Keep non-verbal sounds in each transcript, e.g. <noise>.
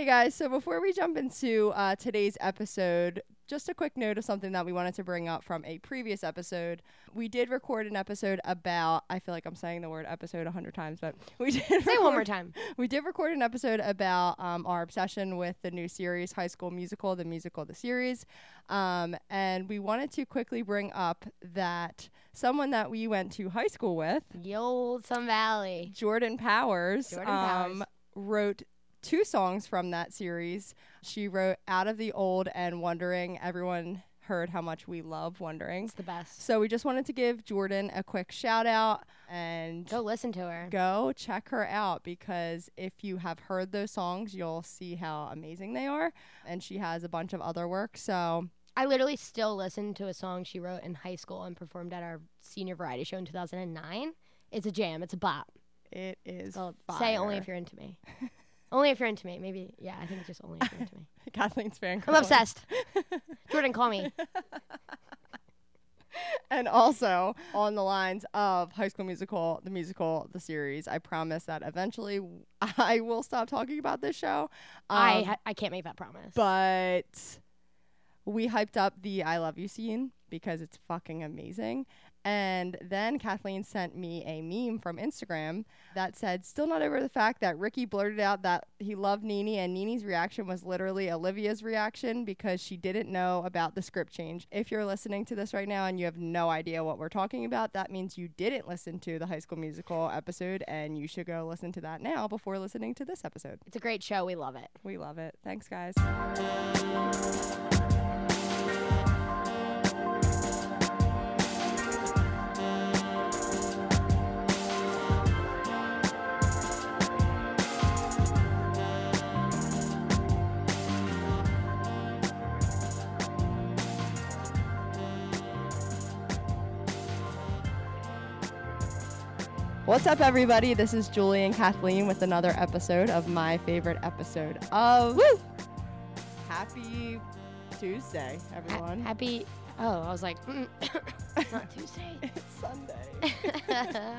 Okay, guys, so before we jump into uh, today's episode, just a quick note of something that we wanted to bring up from a previous episode. We did record an episode about, I feel like I'm saying the word episode a hundred times, but we <laughs> did Say record- one more time. We did record an episode about um, our obsession with the new series, High School Musical, the musical, the series. Um, and we wanted to quickly bring up that someone that we went to high school with, old Sun Valley. Jordan Powers, Jordan Powers. Um, wrote two songs from that series. She wrote Out of the Old and Wondering. Everyone heard how much we love Wondering. It's the best. So we just wanted to give Jordan a quick shout out and Go listen to her. go check her out because if you have heard those songs, you'll see how amazing they are. And she has a bunch of other work. So I literally still listen to a song she wrote in high school and performed at our senior variety show in 2009. It's a jam. It's a bop. it is. So say only if you're into me. <laughs> only if you're into me. Maybe. Yeah, I think it's just only if you're into me. <laughs> Kathleen's fan. I'm obsessed. Jordan, call me. <laughs> and also on the lines of High School Musical, the musical, the series. I promise that eventually <laughs> I will stop talking about this show. I Um, ha- I can't make that promise. but we hyped up the I love you scene because it's fucking amazing. And then Kathleen sent me a meme from Instagram that said, Still not over the fact that Ricky blurted out that he loved Nini, and Nini's reaction was literally Olivia's reaction because she didn't know about the script change. If you're listening to this right now and you have no idea what we're talking about, that means you didn't listen to the High School Musical episode, and you should go listen to that now before listening to this episode. it's a great show. We love it. We love it. Thanks, guys. What's up, everybody? This is Julie and Kathleen with another episode of my favorite episode of Woo! Happy Tuesday, Ha- everyone. happy. Oh, I was like, mm, <coughs> it's not <laughs> Tuesday. it's Sunday. <laughs>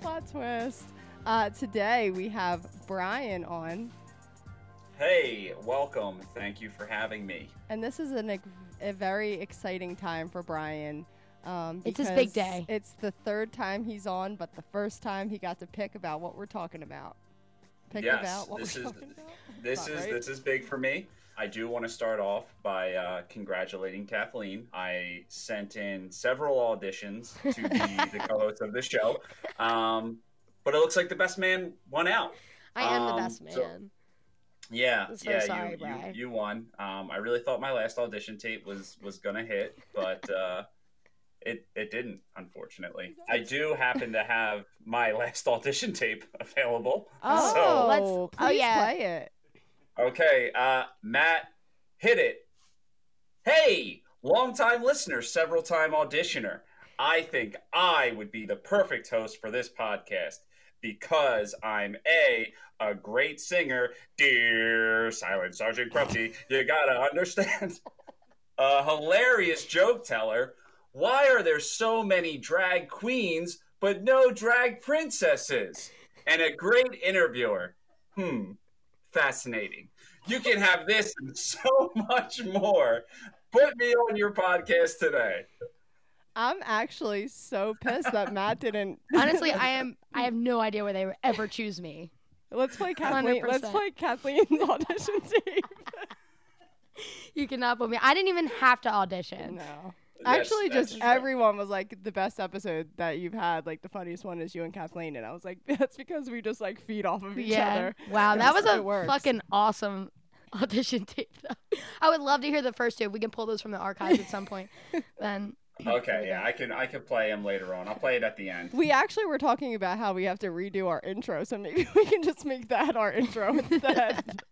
Plot twist. Uh, today we have Brian on, Hey, welcome. Thank you for having me. and this is an, a very exciting time for Brian. Um, It's his big day. It's the third time he's on, but the first time he got to pick about what we're talking about. Pick Yes, about what this we're is- talking about. This is right. this is big for me. I do want to start off by uh, congratulating Kathleen. I sent in several auditions to be <laughs> the co-host of this show, um, but it looks like the best man won out. I am the Um, best man. so- Yeah, so yeah, sorry, you, you you won. Um, I really thought my last audition tape was was gonna hit, but uh, it it didn't. Unfortunately, I do happen to have my <laughs> last audition tape available. Oh, so let's- oh, please yeah. play it. Okay, uh, Matt, hit it. Hey, longtime listener, several time auditioner. I think I would be the perfect host for this podcast because I'm A, a great singer, dear Silent Sergeant Grumpy. You gotta understand. <laughs> A hilarious joke teller. Why are there so many drag queens but no drag princesses? And a great interviewer. Hmm, fascinating. You can have this and so <laughs> much more. Put me on your podcast today. I'm actually so pissed that Matt didn't. <laughs> <laughs> Honestly, I am. I have no idea where they would ever choose me. Let's play Kathleen. Let's play Kathleen's audition tape. You cannot put me. I didn't even have to audition. no. That's- Actually, that's just true. everyone was like the best episode that you've had. Like the funniest one is you and Kathleen, and I was like, <laughs> that's because we just like feed off of each yeah. other. Wow, that was a fucking awesome <laughs> audition tape. Though. I would love to hear the first two. If we can pull those from the archives at some point, <laughs> then Okay, yeah, I can I can play them later on. I'll play it at the end. We actually were talking about how we have to redo our intro, so maybe we can just make that our intro instead.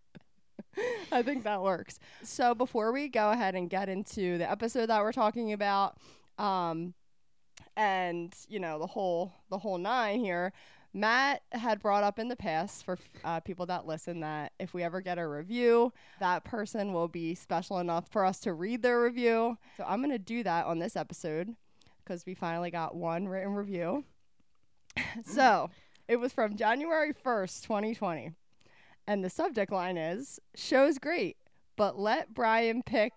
I think that works. So before we go ahead and get into the episode that we're talking about, um, and you know the whole the whole nine here, Matt had brought up in the past for uh, people that listen that if we ever get a review, that person will be special enough for us to read their review. So I'm gonna do that on this episode because we finally got one written review. <laughs> so it was from January 1st, 2020. And the subject line is show's great, but let Brian pick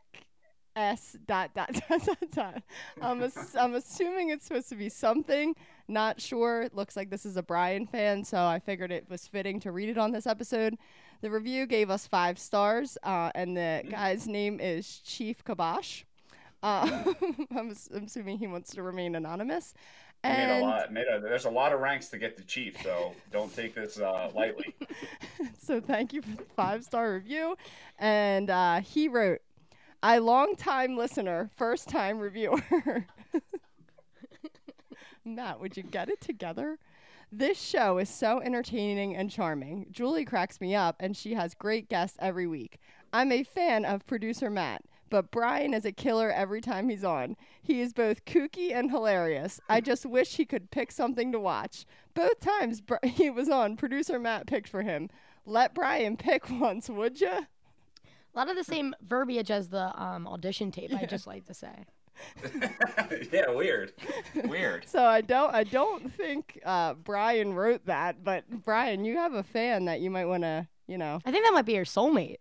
S dot dot <laughs> dot dot dot. I'm, ass- <laughs> I'm assuming it's supposed to be something. Not sure. It looks like this is a Brian fan, so I figured it was fitting to read it on this episode. The review gave us five stars, uh, and the guy's name is Chief Kabosh. Uh, <laughs> I'm, I'm assuming he wants to remain anonymous. I made a lot. Made a, there's a lot of ranks to get to chief, so don't take this uh, lightly. <laughs> so thank you for the five star review. And uh, he wrote, "I long time listener, first time reviewer." <laughs> Matt, would you get it together? This show is so entertaining and charming. Julie cracks me up, and she has great guests every week. I'm a fan of producer Matt, but Brian is a killer every time he's on. He is both kooky and hilarious. I just wish he could pick something to watch. Both times Bri- <laughs> he was on, producer Matt picked for him. Let Brian pick <laughs> once, would ya? A lot of the same verbiage as the um, audition tape. I just like to say. <laughs> yeah, weird. Weird. So I don't, I don't think uh, Brian wrote that, but Brian, you have a fan that you might want to, you know, I think that might be your soulmate.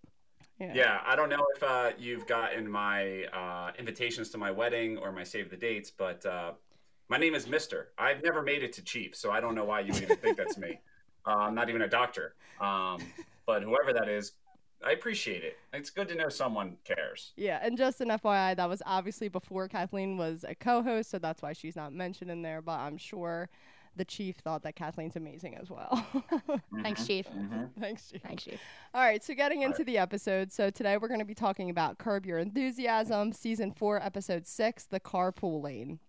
Yeah, I don't know if uh, you've gotten my uh, invitations to my wedding or my save the dates, but uh, my name is Mister. I've never made it to chief, so I don't know why you even think that's me. Uh, I'm not even a doctor. Um, but whoever that is, I appreciate it. It's good to know someone cares. Yeah, and just an FYI, that was obviously before Kathleen was a co-host, so that's why she's not mentioned in there. But I'm sure the chief thought that Kathleen's amazing as well. <laughs> Thanks, mm-hmm. Chief. Mm-hmm. <laughs> Thanks, chief. Thanks, Chief. All right, so getting into the episode. So today we're going to be talking about Curb Your Enthusiasm, season four, episode six, the carpool lane.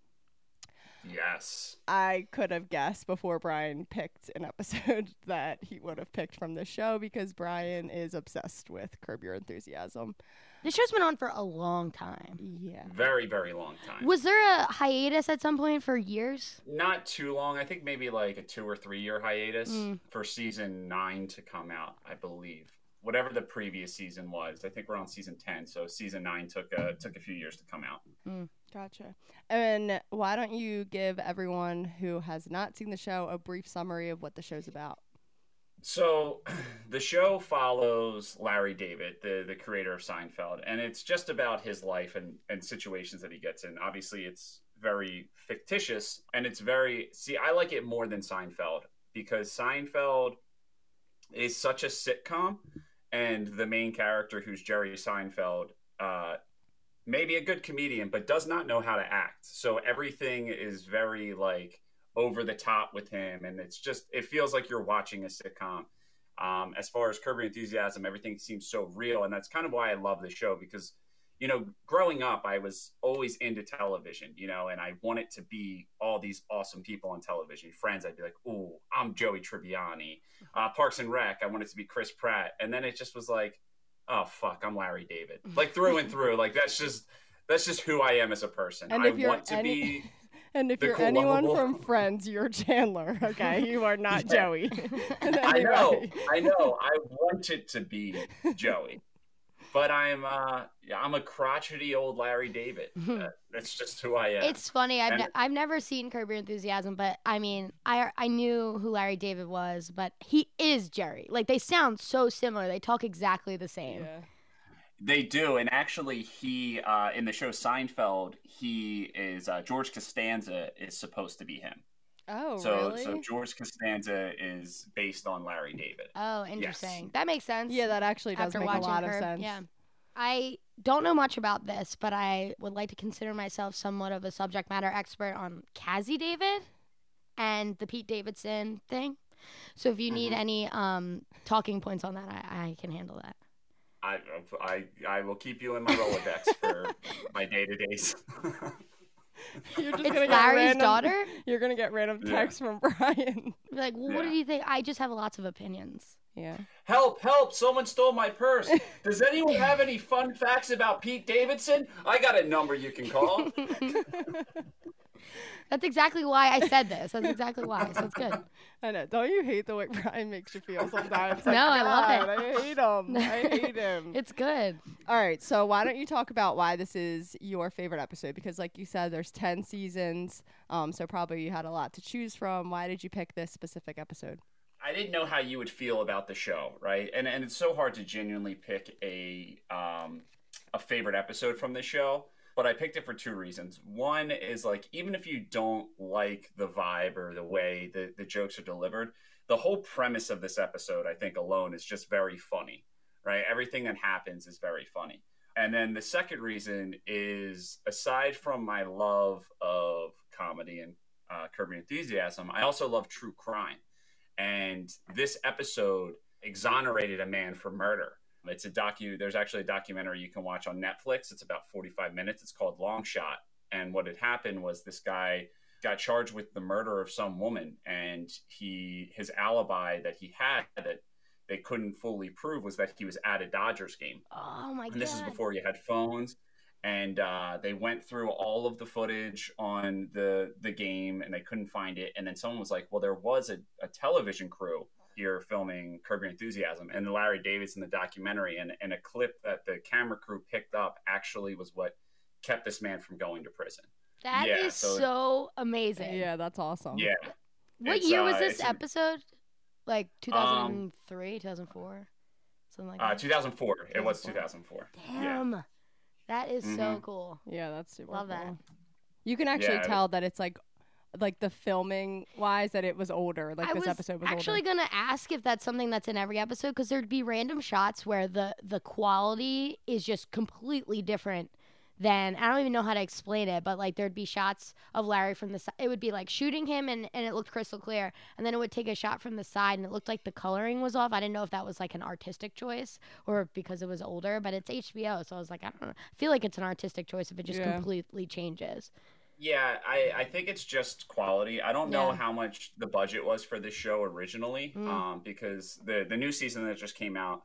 Yes. I could have guessed before Brian picked an episode <laughs> that he would have picked from the show because Brian is obsessed with Curb Your Enthusiasm. This show's been on for a long time. Yeah. Very, very long time. Was there a hiatus at some point for years? Not too long. I think maybe like a two or three year hiatus Mm. for season nine to come out, I believe. Whatever the previous season was, I think we're on season ten, so season nine took a took a few years to come out. Mm. Gotcha. And why don't you give everyone who has not seen the show a brief summary of what the show's about? So, <clears throat> the show follows Larry David, the the creator of Seinfeld, and it's just about his life and and situations that he gets in. Obviously, it's very fictitious, and it's very see. I like it more than Seinfeld because Seinfeld is such a sitcom, and the main character, who's Jerry Seinfeld, uh, may be a good comedian, but does not know how to act. So everything is very like over the top with him, and it's just it feels like you're watching a sitcom. Um, as far as Curb Your Enthusiasm, everything seems so real, and that's kind of why I love the show because you know, growing up, I was always into television, you know, and I wanted to be all these awesome people on television. Friends, I'd be like, "Ooh, I'm Joey Tribbiani." <laughs> Uh, Parks and Rec, I wanted to be Chris Pratt, and then it just was like, "Oh fuck, I'm Larry David," like through and through. Like that's just that's just who I am as a person. And I want to any- be. <laughs> And if The you're cool, anyone lovable- from Friends, you're Chandler. <laughs> Okay, you are not Yeah. Joey. <laughs> I know, I know. I wanted to be Joey, but I'm uh, I'm a crotchety old Larry David. <laughs> Uh, that's just who I am. It's funny. I've, And- ne- I've never seen Curb Your Enthusiasm, but I mean, I I knew who Larry David was, but he is Jerry. Like they sound so similar. They talk exactly the same. Yeah. They do, and actually, he uh, in the show Seinfeld, he is uh, George Costanza is supposed to be him. Oh, so, really? so George Costanza is based on Larry David. Oh, interesting. That makes sense. yeah, that actually does after make a watching lot of sense. Yeah. I don't know much about this, but I would like to consider myself somewhat of a subject matter expert on Cazzie David and the Pete Davidson thing. So if you need Mhm. any um, talking points on that, I, I can handle that. I, I I will keep you in my Rolodex for my day to days. <laughs> You're just It's gonna get Larry's random, daughter. <laughs> You're gonna get random Yeah. texts from Brian. Like, well, what Yeah. do you think? I just have lots of opinions. Yeah. help! Help! Someone stole my purse. Does anyone have any fun facts about Pete Davidson? I got a number you can call. <laughs> That's exactly why I said this. That's exactly why. So it's good. I know. Don't you hate the way Brian makes you feel sometimes? No, I love it. I hate him. I <laughs> hate him. It's good. All right, so why don't you talk about why this is your favorite episode? Because, like you said, there's ten seasons, um, so probably you had a lot to choose from. Why did you pick this specific episode? I didn't know how you would feel about the show, right? And and it's so hard to genuinely pick a um, a favorite episode from the show, but I picked it for two reasons. One is like even if you don't like the vibe or the way the, the jokes are delivered, the whole premise of this episode, I think alone is just very funny, right? Everything that happens is very funny. And then the second reason is aside from my love of comedy and uh, Enthusiasm, I also love true crime. And this episode exonerated a man for murder. It's a docu. There's actually a documentary you can watch on Netflix. It's about 45 minutes. It's called Long Shot. And what had happened was this guy got charged with the murder of some woman, and he his alibi that he had that they couldn't fully prove was that he was at a Dodgers game. Oh my god! And this is before you had phones and uh, they went through all of the footage on the the game and they couldn't find it and then someone was like well there was a, a television crew here filming Curb Your Enthusiasm and Larry David's in the documentary and, and a clip that the camera crew picked up actually was what kept this man from going to prison. That Yeah, is so- so amazing. Yeah, that's awesome. Yeah. What It's, year was uh, this it's a- episode? Like 2003, 2004, something like Uh, that. 2004. It was 2004. 2004. Yeah. Damn, that is so Mhm. cool. Yeah, that's super Love that. You can actually Yeah. tell that it's like like the filming wise that it was older. Like I this was episode was actually older. gonna ask if that's something that's in every episode because there'd be random shots where the the quality is just completely different than I don't even know how to explain it, but like there'd be shots of Larry from the side. It would be like shooting him and, and it looked crystal clear, and then it would take a shot from the side and it looked like the coloring was off. I didn't know if that was like an artistic choice or because it was older, but it's HBO, so I was like, I don't know. I feel like it's an artistic choice if it just Yeah. completely changes. Yeah, I, I think it's just quality. I don't know Yeah. how much the budget was for this show originally, Mm. um, because the the new season that just came out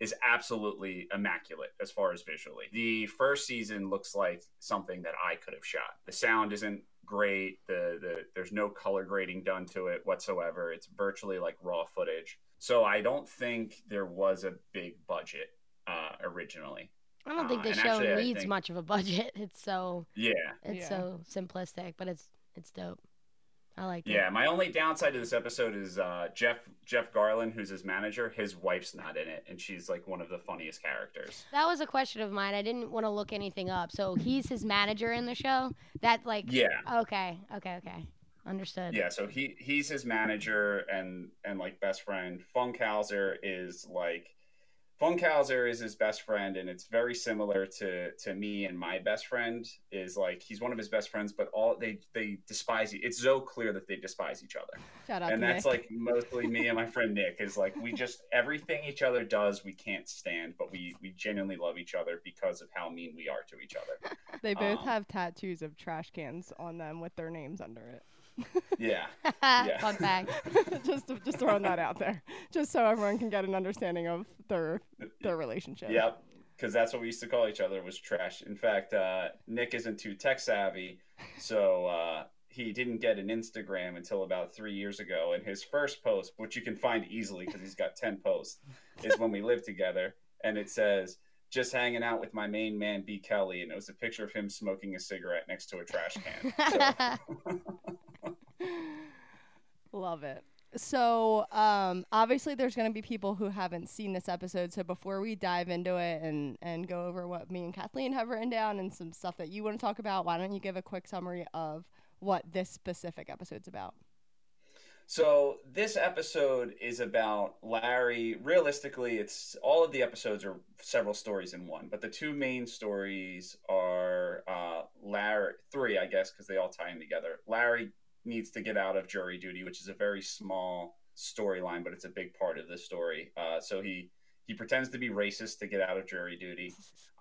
is absolutely immaculate as far as visually. The first season looks like something that I could have shot. The sound isn't great. The the there's no color grading done to it whatsoever. It's virtually like raw footage. So I don't think there was a big budget uh, originally. I don't think Uh, the and show actually, needs think- much of a budget. <laughs> It's so Yeah. it's Yeah. so simplistic, but it's it's dope. I like Yeah, it. my only downside to this episode is uh, Jeff Jeff Garlin, who's his manager. His wife's not in it, and she's like one of the funniest characters. That was a question of mine. I didn't want to look anything up. So he's his manager in the show. That like Yeah, okay, okay, okay. Understood. yeah. So he he's his manager and and like best friend. Funkhouser is like Funkhouser is his best friend, and it's very similar to to me and my best friend. Is like he's one of his best friends, but all they they despise. It's so clear that they despise each other. Shout out and to that's Nick. like mostly me and my friend Nick is like we just everything each other does we can't stand, but we we genuinely love each other because of how mean we are to each other. they both um, have tattoos of trash cans on them with their names under it. <laughs> Yeah, Fun fact. <laughs> just just throwing that out there, just so everyone can get an understanding of their their relationship. yep. Because that's what we used to call each other was trash. In fact, uh, Nick isn't too tech savvy, so uh, he didn't get an Instagram until about three years ago. And his first post, which you can find easily because he's got ten posts, is when we lived together, and it says. Just hanging out with my main man, B. Kelly, and it was a picture of him smoking a cigarette next to a trash can. So, <laughs> Love it. So, um, obviously, there's going to be people who haven't seen this episode. So, before we dive into it and and go over what me and Kathleen have written down and some stuff that you want to talk about, why don't you give a quick summary of what this specific episode's about? So this episode is about Larry. Realistically, it's all of the episodes are several stories in one, but the two main stories are uh, Larry. Three, I guess, because they all tie in together. Larry needs to get out of jury duty, which is a very small storyline, but it's a big part of the story. Uh, so he he pretends to be racist to get out of jury duty.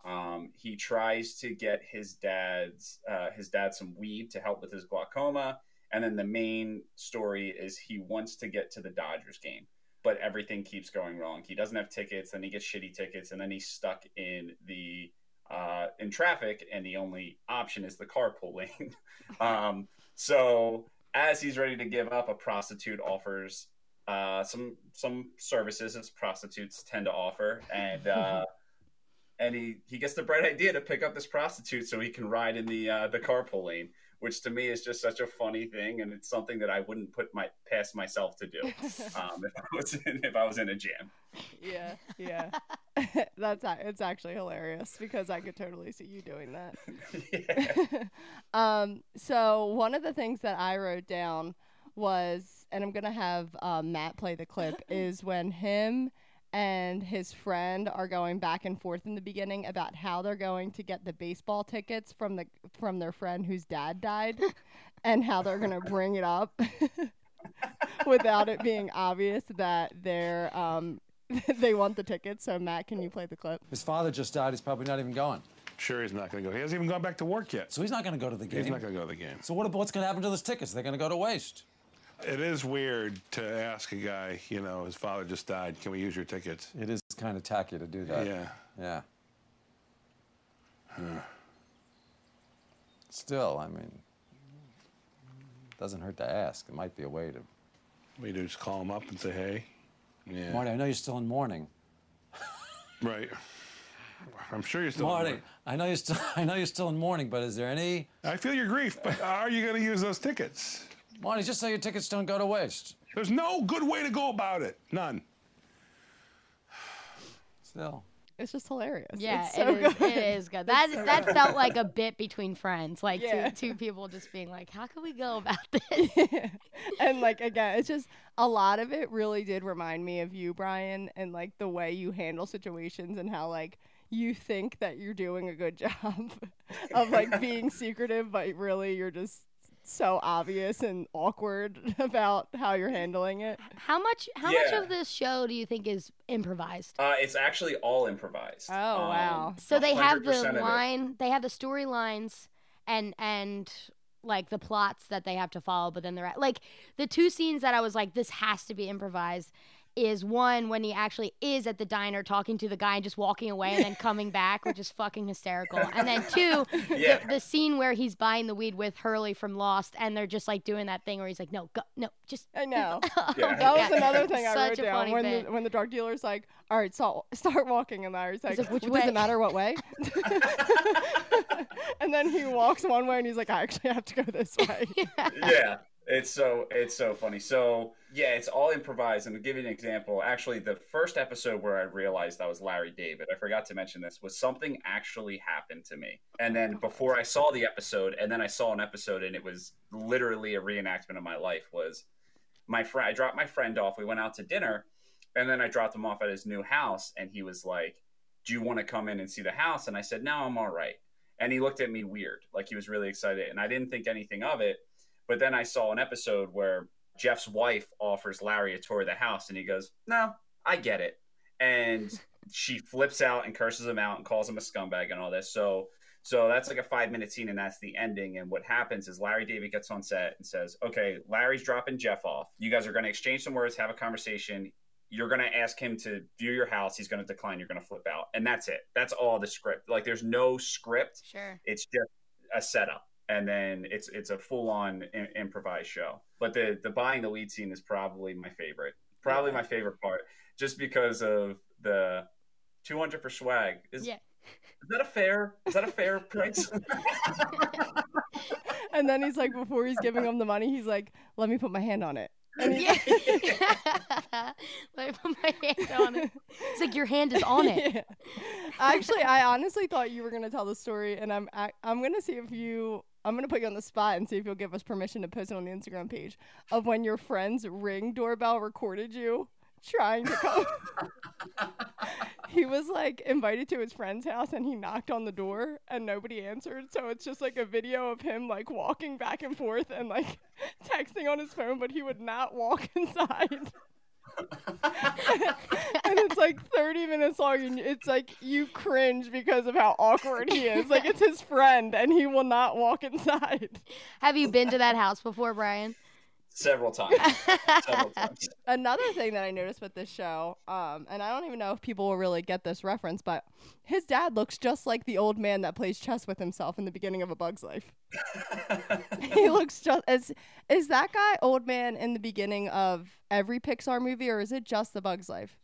Um, he tries to get his dad's uh, his dad some weed to help with his glaucoma. And then the main story is he wants to get to the Dodgers game, but everything keeps going wrong. He doesn't have tickets, then he gets shitty tickets, and then he's stuck in the uh, in traffic, and the only option is the carpool lane. <laughs> um, so as he's ready to give up, a prostitute offers uh, some some services as prostitutes tend to offer, and uh, <laughs> and he he gets the bright idea to pick up this prostitute so he can ride in the uh, the carpool lane which to me is just such a funny thing, and it's something that I wouldn't put my past myself to do <laughs> um, if I was in, if I was in a jam. Yeah, yeah. <laughs> <laughs> That's it's actually hilarious because I could totally see you doing that. yeah. um, so one of the things that I wrote down was, and I'm gonna have um, Matt play the clip, is when him and his friend are going back and forth in the beginning about how they're going to get the baseball tickets from the from their friend whose dad died, <laughs> and how they're gonna bring it up <laughs> without it being obvious that they're um, <laughs> they want the tickets. So Matt, can you play the clip? His father just died. He's probably not even going. Sure, he's not going to go. He hasn't even gone back to work yet. So he's not going to go to the game. He's not going to go to the game. So what, what's going to happen to those tickets? They're going to go to waste. It is weird to ask a guy, you know, his father just died. Can we use your tickets? It is kind of tacky to do that. Yeah. Yeah. Still, I mean, doesn't hurt to ask. It might be a way to. We do just call him up and say, hey. Yeah. Marty, I know you're still in mourning. Right. I'm sure you're still. Marty, I know you're still. <laughs> I know you're still in mourning, but is there any? I feel your grief, but are you going to use those tickets? Marty, just so your tickets don't go to waste. There's no good way to go about it. None. <sighs> Still. It's just hilarious. Yeah, it's so it is. good. It is good. That that felt like a bit between friends, like Yeah. two two people just being like, "How can we go <laughs> about this?" and like again, it's just a lot of it really did remind me of you, Brian, and like the way you handle situations and how like you think that you're doing a good <laughs> job of like being secretive, but really you're just so obvious and awkward <laughs> about how you're handling it. How much how much of this show do you think is improvised? Uh, it's actually all improvised. Um, Oh, wow. So they have the of it. line, they have the storylines, and and like the plots that they have to follow. But then they're at, like the two scenes that I was like, this has to be improvised. Is one when he actually is at the diner talking to the guy and just walking away and then coming back, which is fucking hysterical. And then two, <laughs> Yeah. the, the scene where he's buying the weed with Hurley from Lost, and they're just like doing that thing where he's like, "No, go, no, just." I know. <laughs> Oh yeah. That was Yeah. another thing I Such wrote a down funny when bit. the, when the drug dealer's like, "All right, so start walking," and Larry's like, like, "Which "Well, way?" Does it matter what way?" <laughs> and then he walks one way, and he's like, "I actually have to go this way." yeah it's so it's so funny. So yeah it's all improvised. And to give you an example. Actually the first episode where i realized i was larry david i forgot to mention this was something actually happened to me. And then before i saw the episode and then i saw an episode and it was literally a reenactment of my life was my friend i dropped my friend off. We went out to dinner and then i dropped him off at his new house and he was like do you want to come in and see the house? And i said no i'm all right. And he looked at me weird. Like he was really excited and i didn't think anything of it but then I saw an episode where Jeff's wife offers Larry a tour of the house, and he goes, "No, I get it." And <laughs> she flips out and curses him out and calls him a scumbag and all this. So, so that's like a five minute scene, and that's the ending. And what happens is Larry David gets on set and says, "Okay, Larry's dropping Jeff off. You guys are going to exchange some words, have a conversation. You're going to ask him to view your house. He's going to decline. You're going to flip out, and that's it. That's all the script. Like, there's no script. Sure. It's just a setup." And then it's it's a full on Im- improvised show. But the the buying the lead scene is probably my favorite. Probably my favorite part, just because of the two hundred for swag. Is, Yeah. is that a fair? Is that a fair price? <laughs> <laughs> and then he's like, before he's giving him the money, he's like, "Let me put my hand on it." Yeah. <laughs> Let me put my hand on it. It's like your hand is on it. Yeah. Actually, I honestly thought you were gonna tell the story, and I'm I, I'm gonna see if you I'm gonna put you on the spot and see if you'll give us permission to post it on the Instagram page of when your friend's ring doorbell recorded you trying to come. <laughs> he was like invited to his friend's house and he knocked on the door and nobody answered. So it's just like a video of him like walking back and forth and like <laughs> texting on his phone, but he would not walk <laughs> inside. And it's like 30 minutes long and it's like you cringe because of how awkward he is like it's his friend and he will not walk inside Have you been to that house before, Brian? Several times. <laughs> Several times. another thing that i noticed with this show um, and i don't even know if people will really get this reference but his dad looks just like the old man that plays chess with himself in the beginning of a bug's life <laughs> he looks just as is that guy old man in the beginning of every pixar movie or is it just the bug's life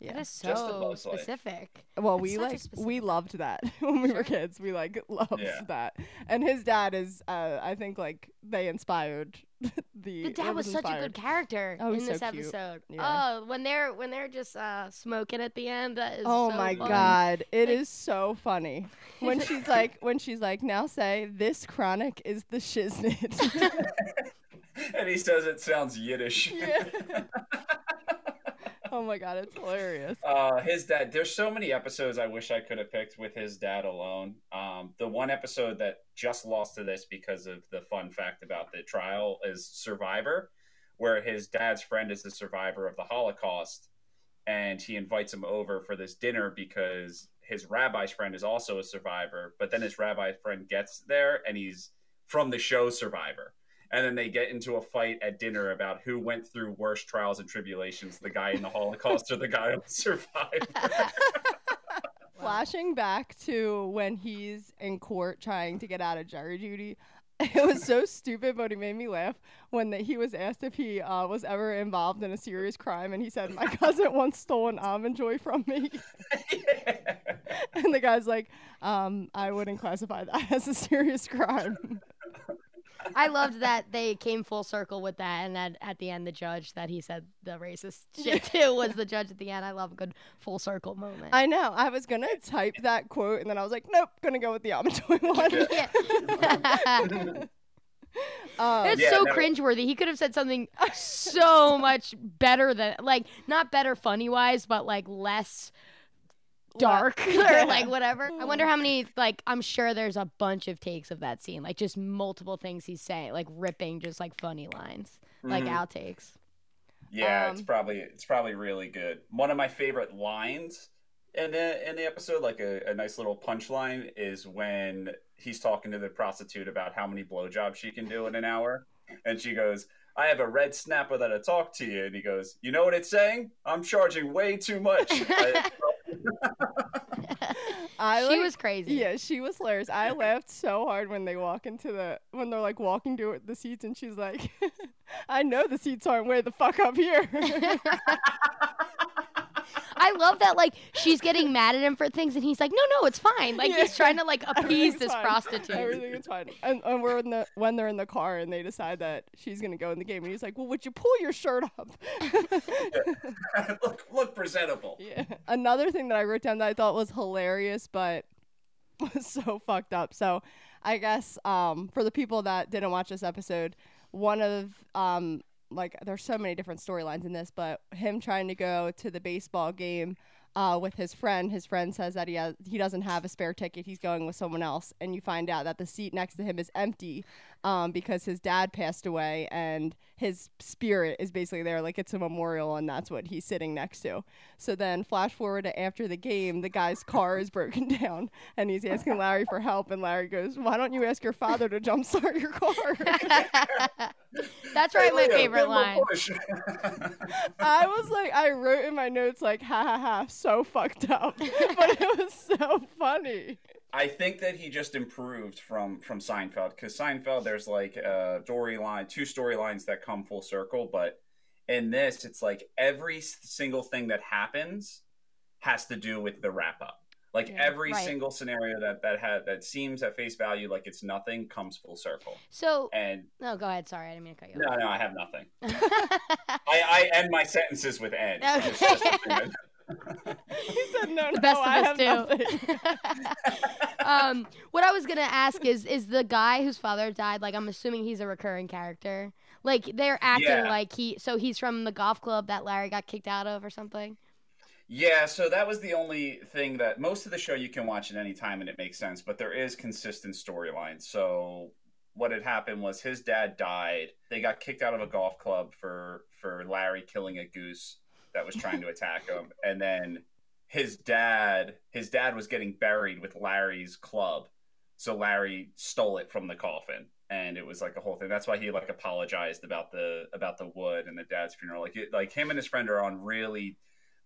Yeah. That is so Bug's Life. specific. Well, That's we such a like we loved that <laughs> when we were kids. We like <laughs> loved Yeah. that. And his dad is uh I think like they inspired <laughs> the The dad was such a good character Oh, in he's so this episode. Yeah. Oh, when they're when they're just uh, smoking at the end, that is Oh so my fun. god, it is Like- so funny. When she's like when she's like now say this chronic is the shiznit. and he says it sounds Yiddish. Yeah. <laughs> oh my god, it's hilarious. Uh, his dad. There's so many episodes I wish I could have picked with his dad alone. Um, the one episode that just lost to this because of the fun fact about the trial is Survivor, where his dad's friend is the survivor of the Holocaust, and he invites him over for this dinner because his rabbi's friend is also a survivor. But then his rabbi friend gets there, and he's from the show Survivor. And then they get into a fight at dinner about who went through worse trials and tribulations, the guy in the Holocaust or the guy who survived. <laughs> Flashing back to when he's in court trying to get out of jury duty, <laughs> it was so stupid, but it made me laugh when the, he was asked if he uh, was ever involved in a serious crime, and he said, "My <laughs> cousin once stole an almond joy from me," and the guy's like, um, "I wouldn't classify that as a serious crime." I loved that they came full circle with that, and that at the end, the judge that he said the racist shit to was the judge at the end. I love a good full circle moment. I know. I was gonna type that quote, and then I was like, "Nope, gonna go with the almond joy one." yeah. <laughs> Um, It's Yeah, so no. cringeworthy. He could have said something so much better than, like, not better funny wise, but like less dark <laughs> or like whatever. I wonder how many, like, I'm sure there's a bunch of takes of that scene, like just multiple things he's saying, like ripping just like funny lines, like Mhm. outtakes. Yeah, it's Um, probably it's probably really good. One of my favorite lines in the in the episode, like a, a nice little punchline, is when he's talking to the prostitute about how many blowjobs she can do in an hour, and she goes, "I have a red snapper that'll talk to you," and he goes, "You know what it's saying? I'm charging way too much." <laughs> I- <laughs> I she like- was crazy. Yeah, she was hilarious. I <laughs> laughed so hard when they walk into the when they're like walking to the seats, and she's like, <laughs> "I know the seats aren't way the fuck up here." I love that, like, she's getting mad at him for things, and he's like, no, no, it's fine. Like, Yeah. he's trying to, like, <laughs> appease this fine. prostitute. Everything is fine. And, and we're in the when they're in the car and they decide that she's gonna go in the game, and he's like, "Well, would you pull your shirt up?" <laughs> look look presentable. Yeah. Another thing that I wrote down that I thought was hilarious, but <laughs> was so fucked up. So, I guess um, for the people that didn't watch this episode, one of um, like there's so many different storylines in this, but him trying to go to the baseball game uh, with his friend. His friend says that he has he doesn't have a spare ticket. He's going with someone else, and you find out that the seat next to him is empty um, because his dad passed away, and his spirit is basically there, like it's a memorial, and that's what he's sitting next to. So then, flash forward to after the game, the guy's car is broken <laughs> down, and he's asking Larry for help, and Larry goes, "Why don't you ask your father to jumpstart your car?" <laughs> That's right, my favorite give him a line. <laughs> I was like, I wrote in my notes like, "Ha ha ha, so fucked up," but it was so funny. I think that he just improved from from Seinfeld because Seinfeld there's like a storyline, two storylines that come full circle, but in this it's like every single thing that happens has to do with the wrap up. Like Yeah, every right. single scenario that that had that seems at face value like it's nothing comes full circle. So, And no, go ahead. Sorry, I didn't mean to cut you no, no, I have nothing. <laughs> I, I end my sentences with just Okay. Something <laughs> that- He said, "No, no, The best of I us have do. <laughs> um, what I was gonna ask is, is the guy whose father died? Like, I'm assuming he's a recurring character. Like, they're acting Yeah. like he. So he's from the golf club that Larry got kicked out of, or something. Yeah, so that was the only thing that most of the show you can watch at any time and it makes sense, but there is consistent storyline. So what had happened was his dad died. They got kicked out of a golf club for for Larry killing a goose that was trying to attack him, and then his dad his dad was getting buried with Larry's club, so Larry stole it from the coffin. And it was like a whole thing. That's why he like apologized about the about the wood and the dad's funeral. Like it, like him and his friend are on really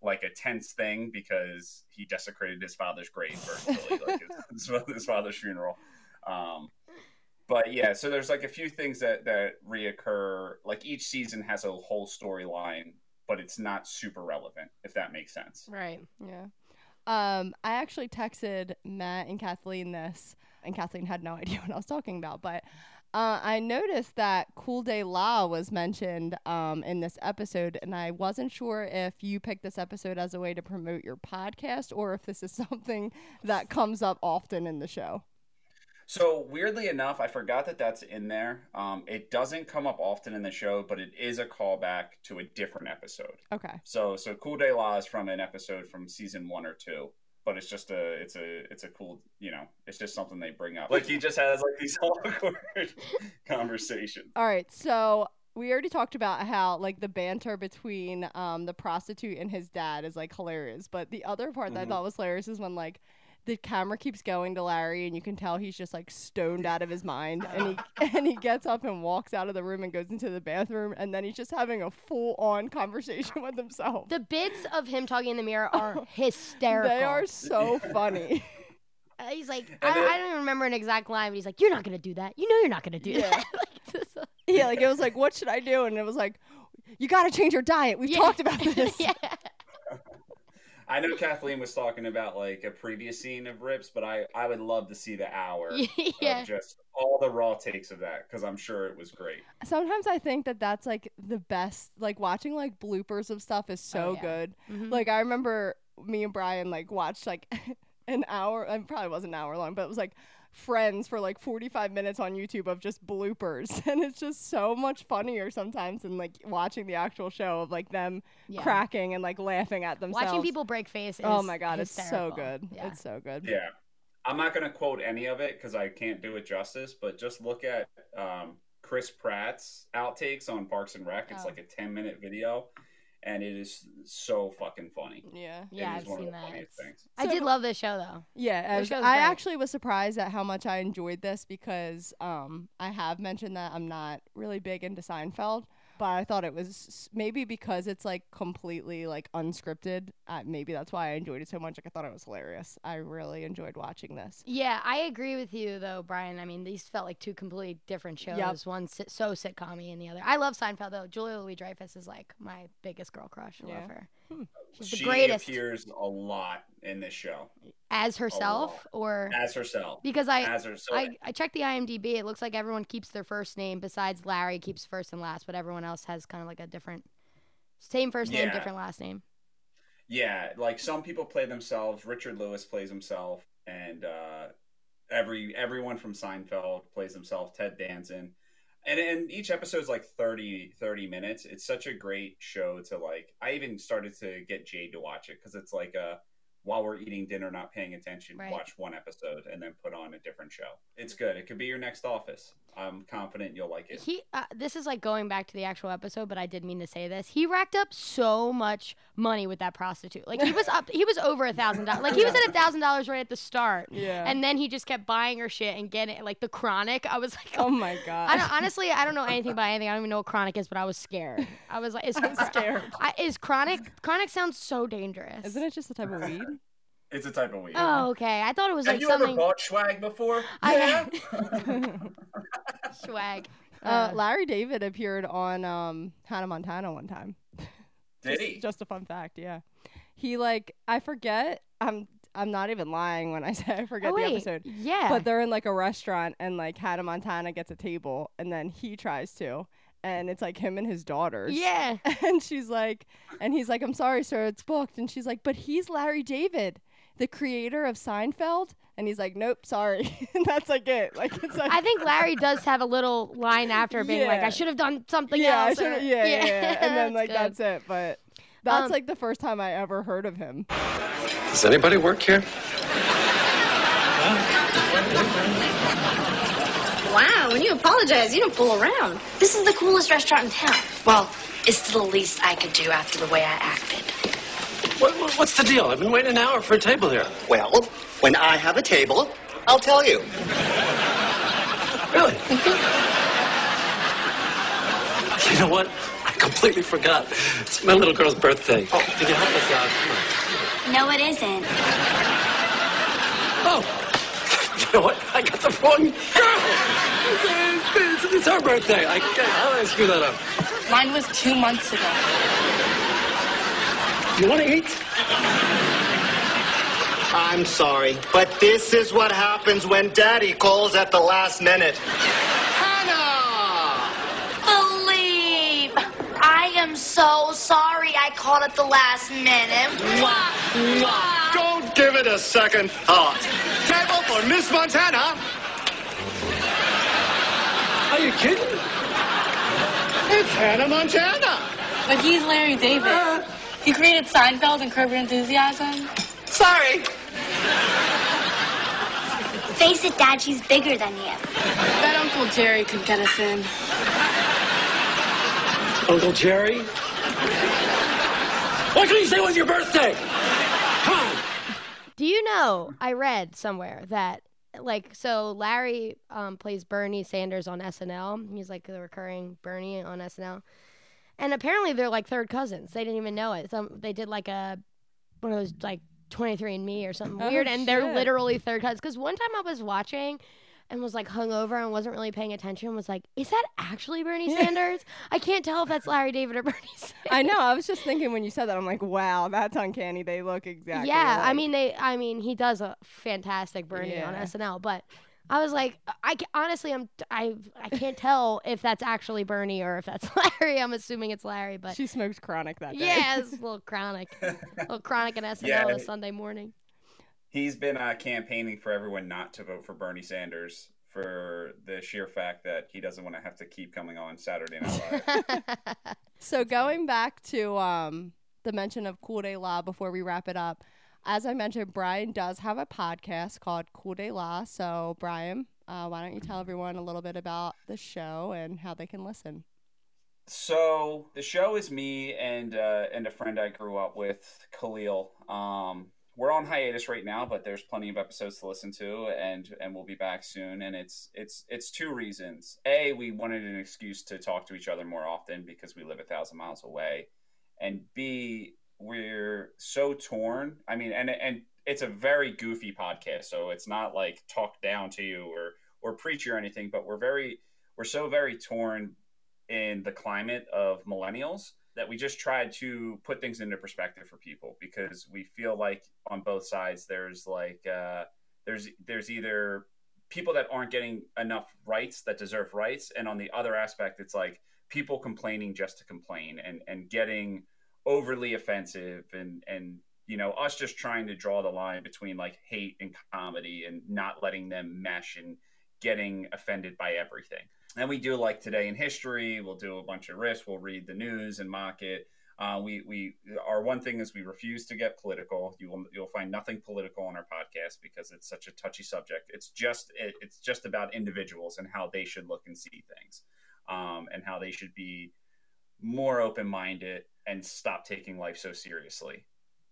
like a tense thing because he desecrated his father's grave virtually, like <laughs> his, his father's funeral. Um, but yeah, so there's like a few things that that reoccur. Like each season has a whole storyline but it's not super relevant, if that makes sense. Right. Yeah. Um, I actually texted Matt and Kathleen this, and Kathleen had no <laughs> idea what I was talking about. But uh, I noticed that Cool Day La was mentioned um, in this episode, and I wasn't sure if you picked this episode as a way to promote your podcast or if this is <laughs> something that comes up often in the show. So weirdly enough, I forgot that that's in there. Um, it doesn't come up often in the show, but it is a callback to a different episode. Okay. So so Cool Day Law is from an episode from season one or two, but it's just a it's a it's a cool you know it's just something they bring up. Like he just has like these <laughs> awkward conversations. All right. So we already talked about how like the banter between um, the prostitute and his dad is like hilarious. But the other part that I Mhm. thought was hilarious is when like the camera keeps going to Larry and you can tell he's just like stoned out of his mind <laughs> and he and he gets up and walks out of the room and goes into the bathroom and then he's just having a full on conversation with himself. The bits of him talking in the mirror are <laughs> hysterical. They are so <laughs> funny. Uh, he's like, I, I don't even remember an exact line, but he's like, "You're not gonna do that. You know, you're not gonna do Yeah. that." like, uh, yeah, like it was like, what should I do? And it was like, you got to change your diet. We've yeah. talked about this. yeah. I know Kathleen was talking about like a previous scene of Rips, but I I would love to see the hour <laughs> yeah. of just all the raw takes of that because I'm sure it was great. Sometimes I think that that's like the best. Like watching like bloopers of stuff is so Oh, yeah. good. Mhm. Like I remember me and Brian like watched like <laughs> an hour. It probably wasn't an hour long, but it was like Friends for like 45 minutes on YouTube of just bloopers, <laughs> and it's just so much funnier sometimes than like watching the actual show of like them Yeah. cracking and like laughing at themselves. Watching people break face. Oh my god, it's so good. Yeah. It's so good. Yeah. I'm not going to quote any of it because I can't do it justice, but just look at um, Chris Pratt's outtakes on Parks and Rec. It's Oh. like a 10 minute video, and it is so fucking funny. Yeah. Yeah, I've seen that. funniest I So- did love this show though. Yeah, I, was- I great. actually was surprised at how much I enjoyed this because um, I have mentioned that I'm not really big into Seinfeld, but I thought it was maybe because it's like completely like unscripted. Uh, maybe that's why I enjoyed it so much. Like I thought it was hilarious. I really enjoyed watching this. Yeah, I agree with you though, Brian. I mean, these felt like two completely different shows. Yep. One sit- so sitcom and the other. I love Seinfeld though. Julia Louis Dreyfus is like my biggest girl crush. I Yeah. love her. Hmm. She's the she greatest appears a lot in this show as herself, or as herself. because I as I, I checked the IMDb. It looks like everyone keeps their first name besides Larry keeps first and last, but everyone else has kind of like a different same first name, Yeah. different last name. Yeah, like some people play themselves. Richard Lewis plays himself, and uh, every everyone from Seinfeld plays himself. Ted Danson, and and each episode's like 30, 30 minutes. It's such a great show to like. I even started to get Jade to watch it because it's like a while we're eating dinner, not paying attention, Right. watch one episode and then put on a different show. It's good. It could be your next Office. I'm confident you'll like it. He uh, this is like going back to the actual episode, but I did mean to say this. He racked up so much money with that prostitute. Like he was up, he was over a thousand dollars. Like he was at a thousand dollars right at the start. Yeah. And then he just kept buying her shit and getting like the chronic. I was like, oh my god. I don't honestly, I don't know anything about anything. I don't even know what chronic is, but I was scared. I was like, is, <laughs> I'm scared. I, is chronic? Chronic sounds so dangerous. Isn't it just a type of weed? It's a type of weed. Oh, okay. I thought it was Have like you ever bought swag before? I- <laughs> <laughs> swag. Uh, Larry David appeared on um, Hannah Montana one time. <laughs> Did just, he? Just a fun fact, yeah. He like I forget. I'm I'm not even lying when I <laughs> say I forget oh, the wait. episode. Yeah. But they're in like a restaurant and like Hannah Montana gets a table and then he tries to. And it's like him and his daughters. yeah. <laughs> And she's like, and he's like, I'm sorry, sir, it's booked. And she's like, but he's Larry David, the creator of Seinfeld. And he's like, nope, sorry. and <laughs> that's like it. Like, it's like, I think Larry does have a little line after being like, I should have done something yeah, I else. or- should've- yeah, yeah, yeah. <laughs> And then like good. that's it. But that's Um, like the first time I ever heard of him. Does anybody work here? Wow, when you apologize, you don't fool around. This is the coolest restaurant in town. Well, it's the least I could do after the way I acted. What, what- what's the deal? I've been waiting an hour for a table here. Well, when I have a table, I'll tell you. Really? you know what? I completely forgot. It's my little girl's birthday. Oh, can you help us out? Come No, it isn't. Oh, you know what? I got the wrong girl. It's, it's, it's her birthday. I, how did I screw that up? Mine was two months ago. You want to eat? I'm sorry, but this is what happens when Daddy calls at the last minute. Hannah! Believe. I am so sorry I called at the last minute. Mwah, mwah. Don't give it a second thought. Table for Miss Montana. Are you kidding? It's Hannah Montana. But he's Larry David. He created Seinfeld and Curb Your Enthusiasm. Sorry. Face it, Dad, she's bigger than you. Bet Uncle Jerry could get us in. Uncle Jerry? What couldn't you say it was your birthday? Come. Do you know? I read somewhere that like so Larry um, plays Bernie Sanders on SNL. He's like the recurring Bernie on SNL, and apparently they're like third cousins. They didn't even know it. Some they did like a one of those like 23 and Me or something Oh, weird, and they're literally third cousins. Because one time I was watching. And was like hungover and wasn't really paying attention. Was like, is that actually Bernie Sanders? I can't tell if that's Larry David or <laughs> Bernie Sanders. I know. I was just thinking when you said that, I'm like, wow, that's uncanny. They look exactly. yeah, I mean they. I mean he does a fantastic Bernie on Yeah. SNL, but I was like, I honestly, I'm I I can't tell if that's actually Bernie or if that's <laughs> Larry. I'm assuming it's Larry, but she smokes chronic that day. yeah, it's a <laughs> little chronic, a little chronic and SNL Yeah. on a Sunday morning. He's been uh, campaigning for everyone not to vote for Bernie Sanders for the sheer fact that he doesn't want to have to keep coming on Saturday Night Live. <laughs> So going back to um, the mention of Cool Day La before we wrap it up, as I mentioned, Brian does have a podcast called Cool Day La. So Brian, uh, why don't you tell everyone a little bit about the show and how they can listen? So the show is me and uh, and a friend I grew up with, Khalil. Um, we're on hiatus right now, but there's plenty of episodes to listen to, and and we'll be back soon. And it's it's it's two reasons. A, we wanted an excuse to talk to each other more often because we live a thousand miles away, and B, we're so torn. I mean, and and it's a very goofy podcast, so it's not like talk down to you or or preach or anything, but we're very we're so very torn in the climate of millennials that we just tried to put things into perspective for people because we feel like on both sides there's like uh, there's there's either people that aren't getting enough rights that deserve rights and on the other aspect it's like people complaining just to complain and and getting overly offensive and and you know us just trying to draw the line between like hate and comedy and not letting them mesh and getting offended by everything. And we do like today in history we'll do a bunch of riffs we'll read the news and mock it. Uh, we we our one thing is we refuse to get political. You will you'll find nothing political on our podcast because it's such a touchy subject. It's just it, it's just about individuals and how they should look and see things um, and how they should be more open-minded and stop taking life so seriously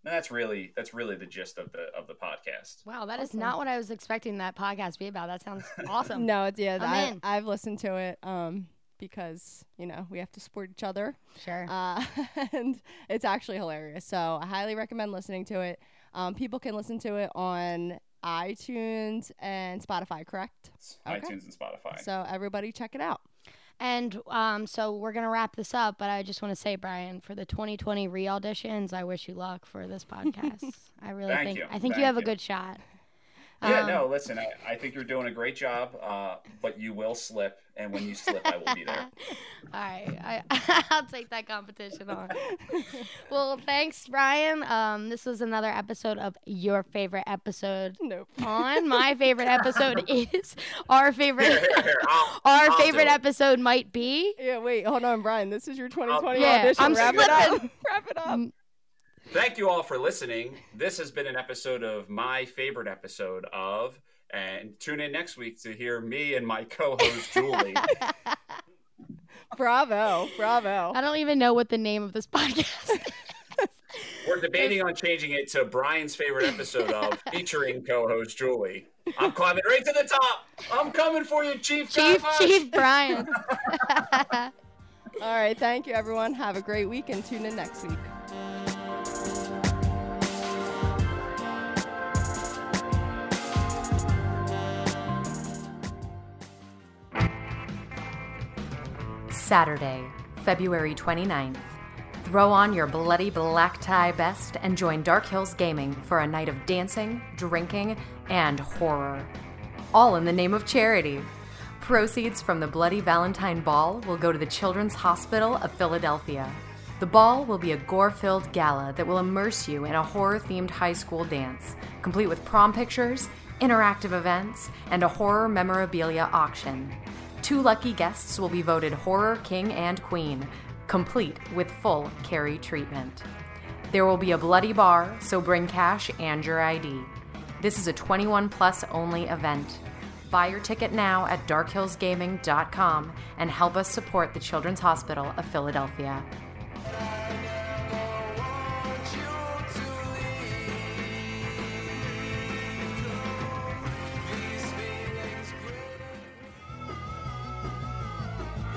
and that's really that's really the gist of the of the podcast Wow, that is Awesome. not what I was expecting that podcast to be about. That sounds <laughs> awesome. No, it's yeah. I'm I, in. I've listened to it um, because you know we have to support each other, Sure. uh, <laughs> and it's actually hilarious. So I highly recommend listening to it. Um, people can listen to it on iTunes and Spotify, correct? Okay. itunes and spotify So everybody check it out. And um, so we're gonna wrap this up, but I just want to say, Brian, for the 2020 re-auditions, I wish you luck for this <laughs> podcast. I really Thank think you. I think you Thank have a good shot. Yeah, Um, no, listen, I, I think you're doing a great job, uh, but you will slip, and when you slip, I will be there. <laughs> All right, I, <laughs> I'll take that competition on. <laughs> well, thanks, Brian. Um, this was another episode of your favorite episode. Nope. On my favorite episode is our favorite. Here, here, here, I'll- Our I'll favorite episode might be. Yeah, wait, hold on, Brian. This is your 2020 Yeah, audition. I'm Wrap it up. slipping. Wrap it up. Thank you all for listening. This has been an episode of my favorite episode of, and tune in next week to hear me and my co-host Julie. <laughs> Bravo, bravo. I don't even know what the name of this podcast is. <laughs> We're debating on changing it to Brian's favorite episode of, <laughs> featuring co-host Julie. I'm climbing right to the top. I'm coming for you, Chief. Chief Kavash. Chief Brian. All right, thank you, everyone. Have a great week and tune in next week. Saturday, February 29th, Throw on your bloody black tie best and join Dark Hills Gaming for a night of dancing, drinking, and horror. All in the name of charity. Proceeds from the Bloody Valentine Ball will go to the Children's Hospital of Philadelphia. The ball will be a gore filled gala that will immerse you in a horror themed high school dance, complete with prom pictures, interactive events, and a horror memorabilia auction. Two lucky guests will be voted Horror King and Queen, complete with full Carrie treatment. There will be a bloody bar, so bring cash and your ID. This is a 21 plus only event. Buy your ticket now at darkhillsgaming.com and help us support the Children's Hospital of Philadelphia.